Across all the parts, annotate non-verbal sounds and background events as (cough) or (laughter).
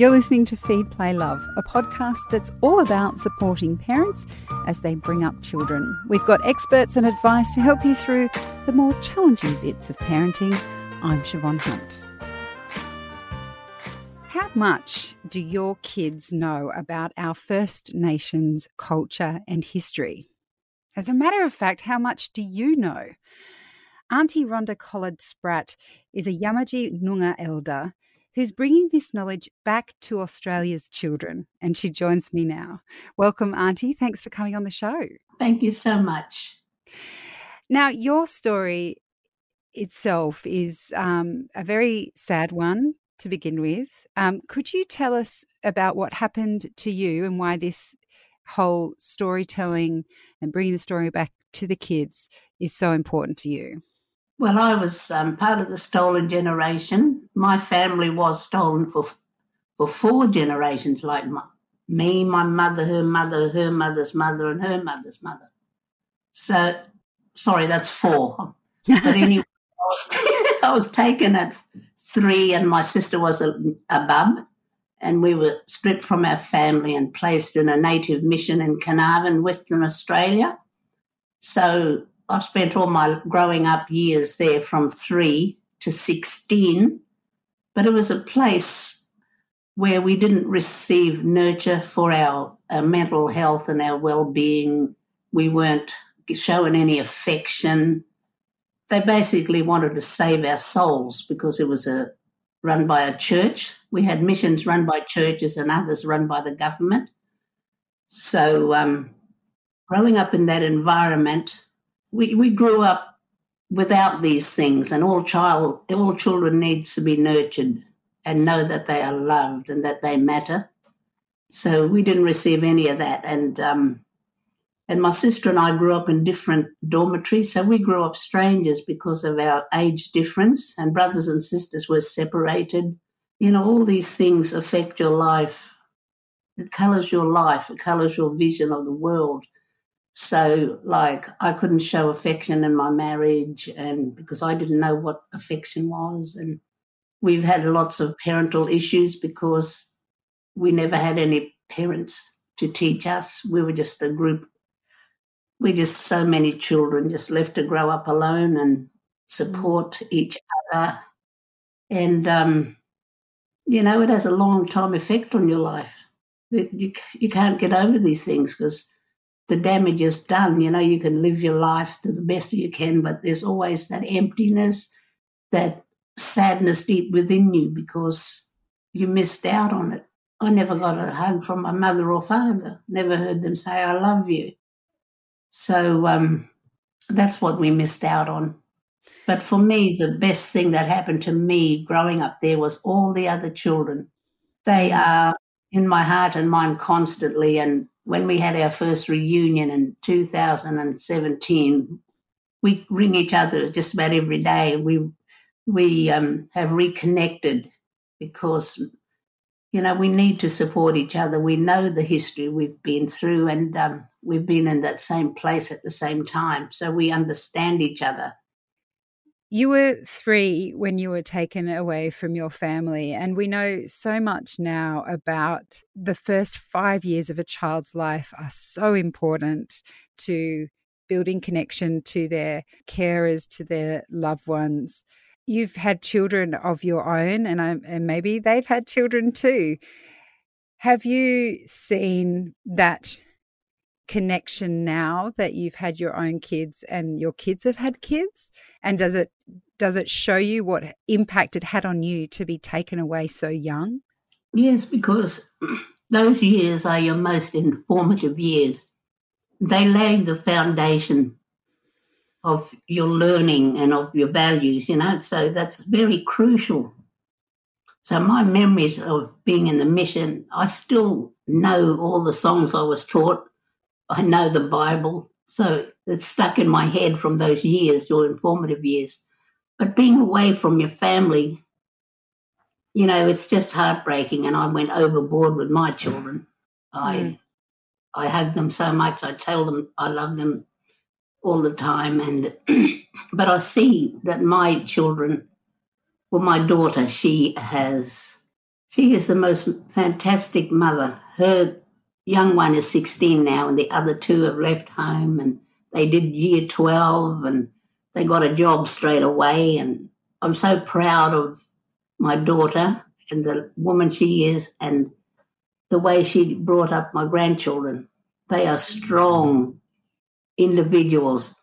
You're listening to Feed, Play, Love, a podcast that's all about supporting parents as they bring up children. We've got experts and advice to help you through the more challenging bits of parenting. I'm Siobhan Hunt. How much do your kids know about our First Nations culture and history? As a matter of fact, how much do you know? Auntie Rhonda Collard Spratt is a Yamatji Noongar elder who's bringing this knowledge back to Australia's children, and she joins me now. Welcome, Auntie. Thanks for coming on the show. Thank you so much. Now, your story itself is um, a very sad one to begin with. Um, could you tell us about what happened to you and why this whole storytelling and bringing the story back to the kids is so important to you? Well, I was um, part of the stolen generation. My family was stolen for for four generations, like my, me, my mother, her mother, her mother's mother, and her mother's mother. So, sorry, that's four. But anyway, I was, (laughs) I was taken at three, and my sister was a, a bub, and we were stripped from our family and placed in a native mission in Carnarvon, Western Australia. So I've spent all my growing up years there from three to 16, but it was a place where we didn't receive nurture for our, our mental health and our well being. We weren't showing any affection. They basically wanted to save our souls because it was a run by a church. We had missions run by churches and others run by the government. So, um, growing up in that environment, we, we grew up without these things and all child all children needs to be nurtured and know that they are loved and that they matter. So we didn't receive any of that and um, and my sister and I grew up in different dormitories so we grew up strangers because of our age difference and brothers and sisters were separated. You know all these things affect your life. It colors your life. It colors your vision of the world so, like, I couldn't show affection in my marriage, and because I didn't know what affection was. And we've had lots of parental issues because we never had any parents to teach us. We were just a group. We just so many children just left to grow up alone and support mm. each other. And, um, you know, it has a long time effect on your life. You, you can't get over these things because the damage is done. You know, you can live your life to the best you can, but there's always that emptiness, that sadness deep within you because you missed out on it. I never got a hug from my mother or father, never heard them say, I love you. So um, that's what we missed out on. But for me, the best thing that happened to me growing up there was all the other children. They are in my heart and mind constantly, and when we had our first reunion in 2017, we ring each other just about every day. We we um, have reconnected because you know we need to support each other. We know the history we've been through, and um, we've been in that same place at the same time, so we understand each other. You were three when you were taken away from your family, and we know so much now about the first five years of a child's life are so important to building connection to their carers, to their loved ones. You've had children of your own, and, I, and maybe they've had children too. Have you seen that connection now that you've had your own kids and your kids have had kids and does it does it show you what impact it had on you to be taken away so young? Yes because (clears throat) those years are your most informative years. They lay the foundation of your learning and of your values you know so that's very crucial. So my memories of being in the mission i still know all the songs i was taught. I know the Bible, so it's stuck in my head from those years, your informative years. But being away from your family, you know, it's just heartbreaking. And I went overboard with my children. I mm. I hug them so much. I tell them I love them all the time. And (clears throat) but I see that my children, well, my daughter, she has She is the most fantastic mother. Her young one is 16 now, and the other two have left home and they did year 12 and they got a job straight away. And I'm so proud of my daughter and the woman she is and the way she brought up my grandchildren. They are strong individuals.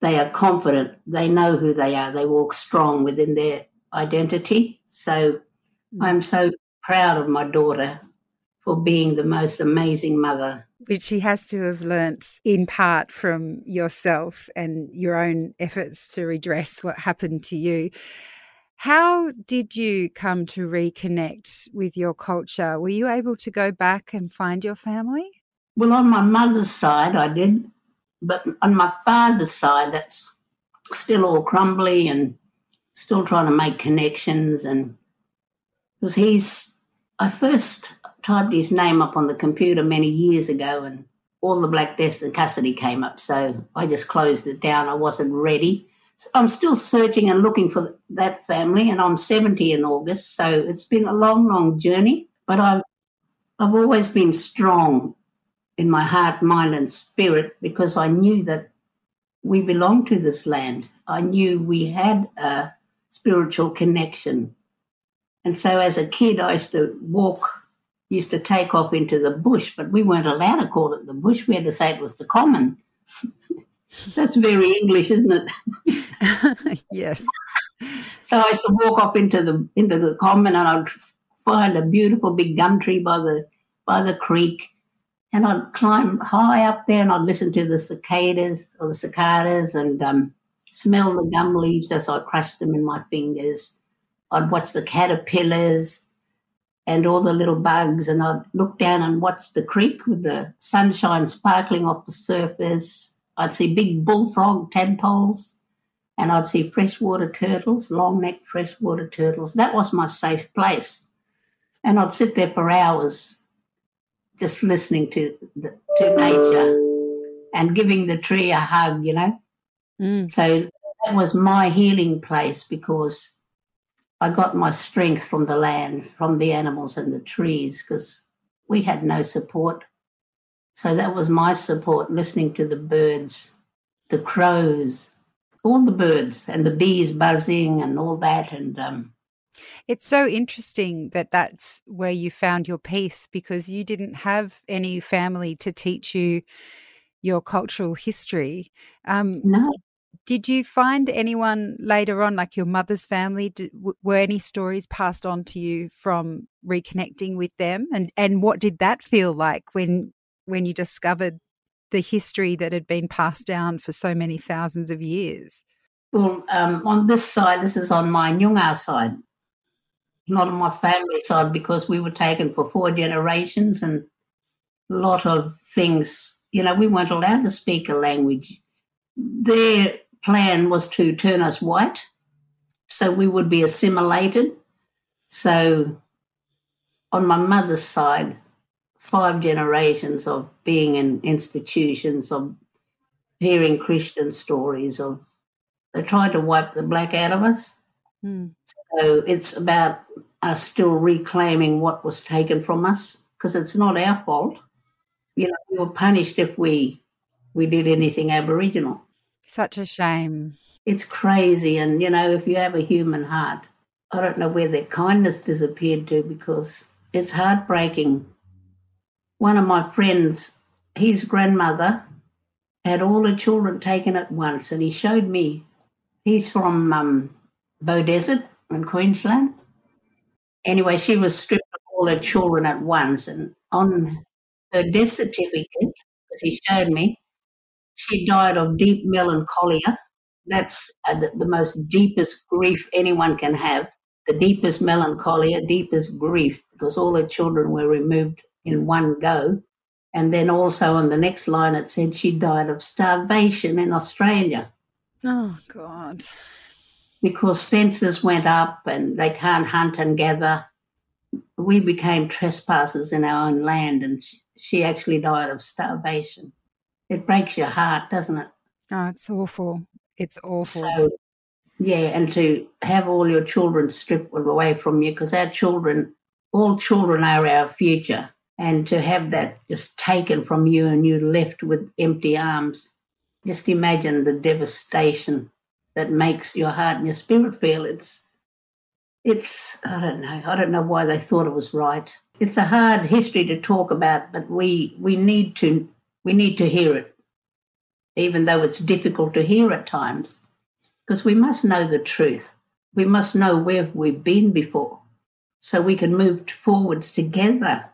They are confident. They know who they are. They walk strong within their identity. So I'm so proud of my daughter for being the most amazing mother. Which he has to have learnt in part from yourself and your own efforts to redress what happened to you. How did you come to reconnect with your culture? Were you able to go back and find your family? Well, on my mother's side, I did. But on my father's side, that's still all crumbly and still trying to make connections. And because he's, I first typed his name up on the computer many years ago and all the black deaths in custody came up. So I just closed it down. I wasn't ready. I'm still searching and looking for that family, and I'm 70 in August, so it's been a long, long journey. But I've I've always been strong in my heart, mind, and spirit because I knew that we belonged to this land. I knew we had a spiritual connection, and so as a kid, I used to walk, used to take off into the bush, but we weren't allowed to call it the bush. We had to say it was the common. (laughs) That's very English, isn't it? (laughs) yes. So I used to walk off into the into the common and I'd find a beautiful big gum tree by the by the creek. And I'd climb high up there and I'd listen to the cicadas or the cicadas and um, smell the gum leaves as I crushed them in my fingers. I'd watch the caterpillars and all the little bugs, and I'd look down and watch the creek with the sunshine sparkling off the surface. I'd see big bullfrog tadpoles and I'd see freshwater turtles, long necked freshwater turtles. That was my safe place. And I'd sit there for hours just listening to, the, to nature and giving the tree a hug, you know. Mm. So that was my healing place because I got my strength from the land, from the animals and the trees because we had no support. So that was my support, listening to the birds, the crows, all the birds, and the bees buzzing and all that. And um, it's so interesting that that's where you found your peace because you didn't have any family to teach you your cultural history. Um, no. Did you find anyone later on, like your mother's family? Did, were any stories passed on to you from reconnecting with them? And and what did that feel like when when you discovered the history that had been passed down for so many thousands of years? Well, um, on this side, this is on my Noongar side, not on my family side, because we were taken for four generations and a lot of things. You know, we weren't allowed to speak a language. Their plan was to turn us white, so we would be assimilated. So, on my mother's side, five generations of being in institutions, of hearing Christian stories, of they tried to wipe the black out of us. Mm. So it's about us still reclaiming what was taken from us because it's not our fault. You know, we were punished if we we did anything Aboriginal. Such a shame. It's crazy, and you know, if you have a human heart, I don't know where their kindness disappeared to because it's heartbreaking one of my friends, his grandmother had all the children taken at once, and he showed me. He's from um, Beaudesert in Queensland. Anyway, she was stripped of all her children at once, and on her death certificate, as he showed me, she died of deep melancholia. That's uh, the, the most deepest grief anyone can have. The deepest melancholia, deepest grief, because all her children were removed in one go. And then also on the next line, it said she died of starvation in Australia. Oh, God. Because fences went up and they can't hunt and gather. We became trespassers in our own land, and she actually died of starvation. It breaks your heart, doesn't it? Oh, it's awful. It's awful. So, yeah, and to have all your children stripped away from you, because our children all children are our future. And to have that just taken from you and you left with empty arms, just imagine the devastation that makes your heart and your spirit feel. It's, it's, I don't know, I don't know why they thought it was right. It's a hard history to talk about, but we, we need to, we need to hear it, even though it's difficult to hear at times, because we must know the truth. We must know where we've been before so we can move forwards together,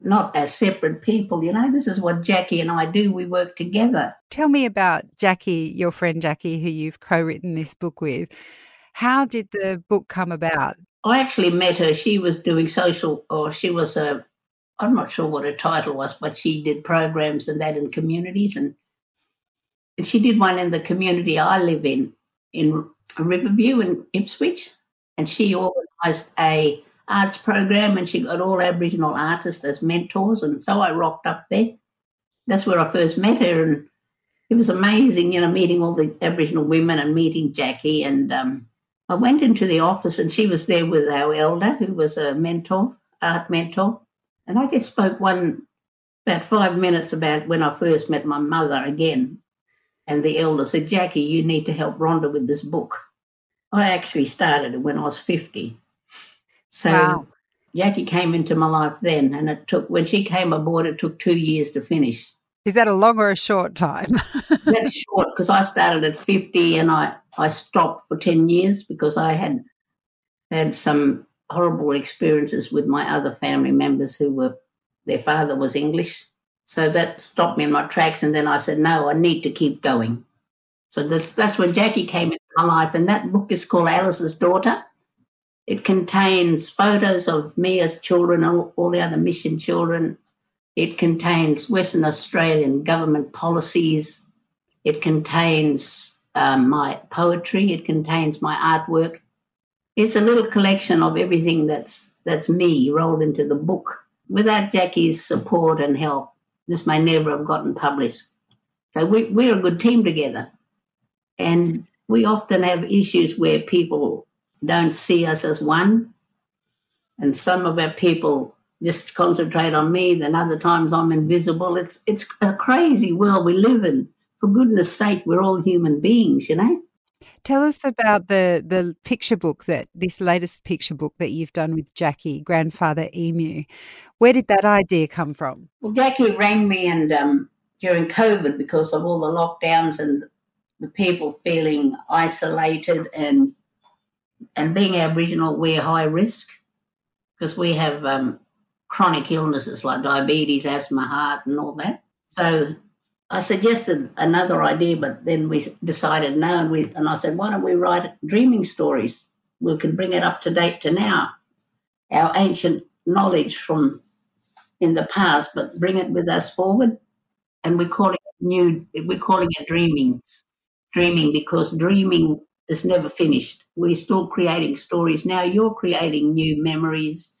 not as separate people. You know, this is what Jackie and I do. We work together. Tell me about Jackie, your friend Jackie, who you've co written this book with. How did the book come about? I actually met her. She was doing social, or she was a, I'm not sure what her title was, but she did programs and that in communities. And, and she did one in the community I live in, in Riverview in Ipswich. And she organised a arts program and she got all Aboriginal artists as mentors. And so I rocked up there. That's where I first met her. And it was amazing, you know, meeting all the Aboriginal women and meeting Jackie. And um, I went into the office and she was there with our elder, who was a mentor, art mentor. And I just spoke one, about five minutes about when I first met my mother again. And the elder said, Jackie, you need to help Rhonda with this book. I actually started it when I was 50. So wow. Jackie came into my life then, and it took, when she came aboard, it took two years to finish. Is that a long or a short time? (laughs) That's short because I started at 50 and I, I stopped for 10 years because I had had some horrible experiences with my other family members who were, their father was English. So that stopped me in my tracks. And then I said, no, I need to keep going. So that's, that's when Jackie came into my life. And that book is called Alice's Daughter. It contains photos of me as children, all, all the other mission children. It contains Western Australian government policies. It contains um, my poetry. It contains my artwork. It's a little collection of everything that's that's me rolled into the book. Without Jackie's support and help, this may never have gotten published. So we, we're a good team together. And we often have issues where people don't see us as one. And some of our people just concentrate on me, then other times I'm invisible. It's it's a crazy world we live in. For goodness sake, we're all human beings, you know? Tell us about the the picture book that this latest picture book that you've done with Jackie, grandfather emu. Where did that idea come from? Well, Jackie rang me and um, during COVID because of all the lockdowns and the people feeling isolated and and being Aboriginal, we're high risk because we have um, chronic illnesses like diabetes, asthma, heart, and all that. So I suggested another idea, but then we decided no, and we and I said, why don't we write dreaming stories? We can bring it up to date to now, our ancient knowledge from in the past, but bring it with us forward. And we're calling it new. We're calling it dreaming, dreaming because dreaming is never finished. We're still creating stories. Now you're creating new memories.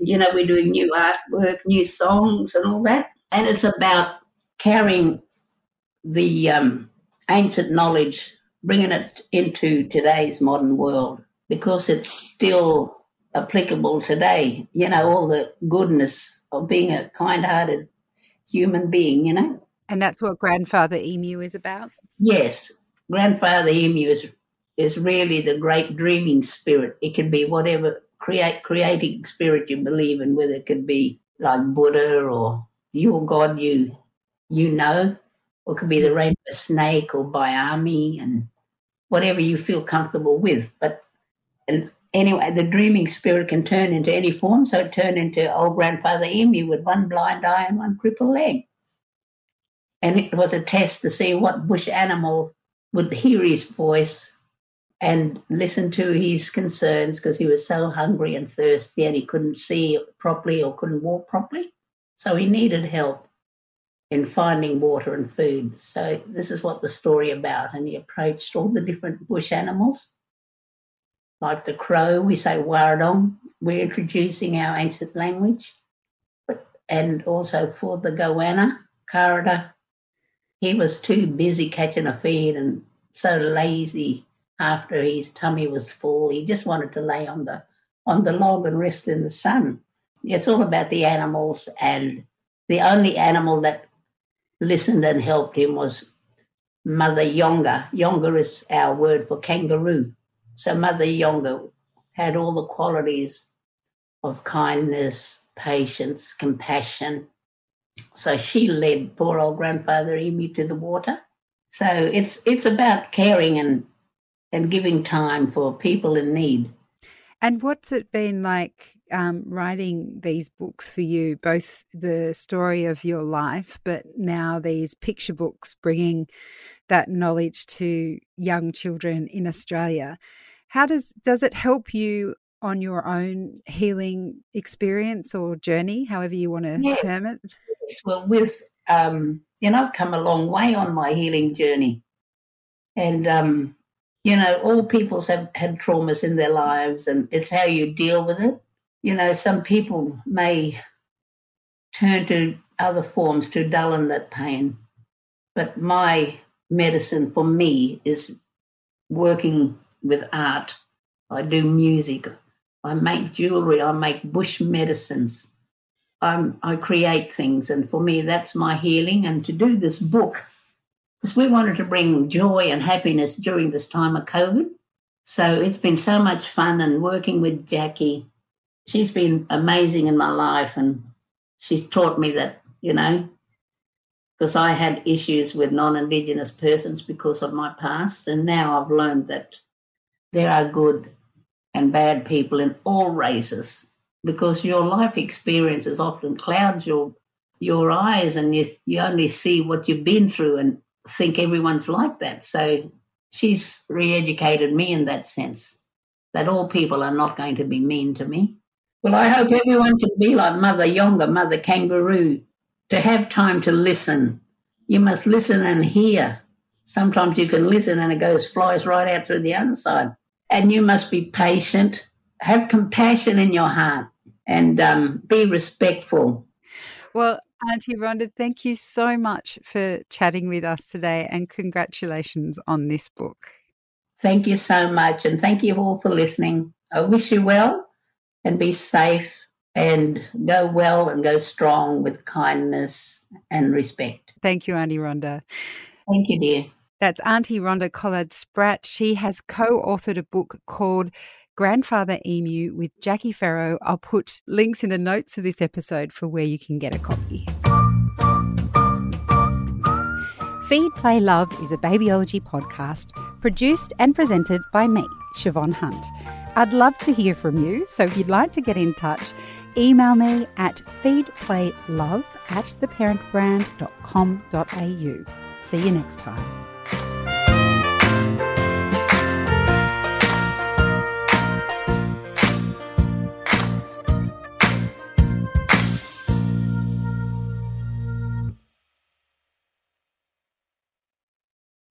You know, we're doing new artwork, new songs, and all that. And it's about carrying the um, ancient knowledge, bringing it into today's modern world because it's still applicable today. You know, all the goodness of being a kind hearted human being, you know. And that's what Grandfather Emu is about? Yes, grandfather emu is is really the great dreaming spirit. It can be whatever create creating spirit you believe in, whether it could be like Buddha or your God you you know, or could be the rainbow snake or Bayami and whatever you feel comfortable with. But and anyway, the dreaming spirit can turn into any form. So it turned into old grandfather emu with one blind eye and one crippled leg. And it was a test to see what bush animal would hear his voice and listen to his concerns because he was so hungry and thirsty and he couldn't see properly or couldn't walk properly. So he needed help in finding water and food. So this is what the story about. And he approached all the different bush animals. Like the crow, we say waradong. We're introducing our ancient language. But, and also for the goanna, karada, he was too busy catching a feed and so lazy after his tummy was full. He just wanted to lay on the on the log and rest in the sun. It's all about the animals, and the only animal that listened and helped him was Mother Yonga. Yonga is our word for kangaroo. So Mother Yonga had all the qualities of kindness, patience, compassion. So she led poor old grandfather Emu to the water. So it's it's about caring and and giving time for people in need. And what's it been like um, writing these books for you, both the story of your life, but now these picture books bringing that knowledge to young children in Australia? How does does it help you on your own healing experience or journey, however you want to yeah. term it? Well, with um, you know, I've come a long way on my healing journey, and um, you know, all peoples have had traumas in their lives, and it's how you deal with it. You know, some people may turn to other forms to dull that pain, but my medicine for me is working with art. I do music. I make jewelry. I make bush medicines. I'm, I create things. And for me, that's my healing. And to do this book, because we wanted to bring joy and happiness during this time of COVID. So it's been so much fun and working with Jackie. She's been amazing in my life and she's taught me that, you know, because I had issues with non Indigenous persons because of my past. And now I've learned that there are good and bad people in all races because your life experiences often clouds your your eyes and you, you only see what you've been through and think everyone's like that. So she's re educated me in that sense that all people are not going to be mean to me. Well, I hope everyone can be like Mother Yonga, Mother Kangaroo, to have time to listen. You must listen and hear. Sometimes you can listen and it goes, flies right out through the other side. And you must be patient, have compassion in your heart, and um, be respectful. Well, Auntie Rhonda, thank you so much for chatting with us today and congratulations on this book. Thank you so much. And thank you all for listening. I wish you well and be safe and go well and go strong with kindness and respect. Thank you, Auntie Rhonda. Thank you, dear. That's Auntie Rhonda Collard Spratt. She has co authored a book called Grandfather Emu with Jackie Farrow. I'll put links in the notes of this episode for where you can get a copy. Feed, Play, Love is a babyology podcast produced and presented by me, Siobhan Hunt. I'd love to hear from you, so if you'd like to get in touch, email me at feedplaylove at theparentbrand.com.au. See you next time.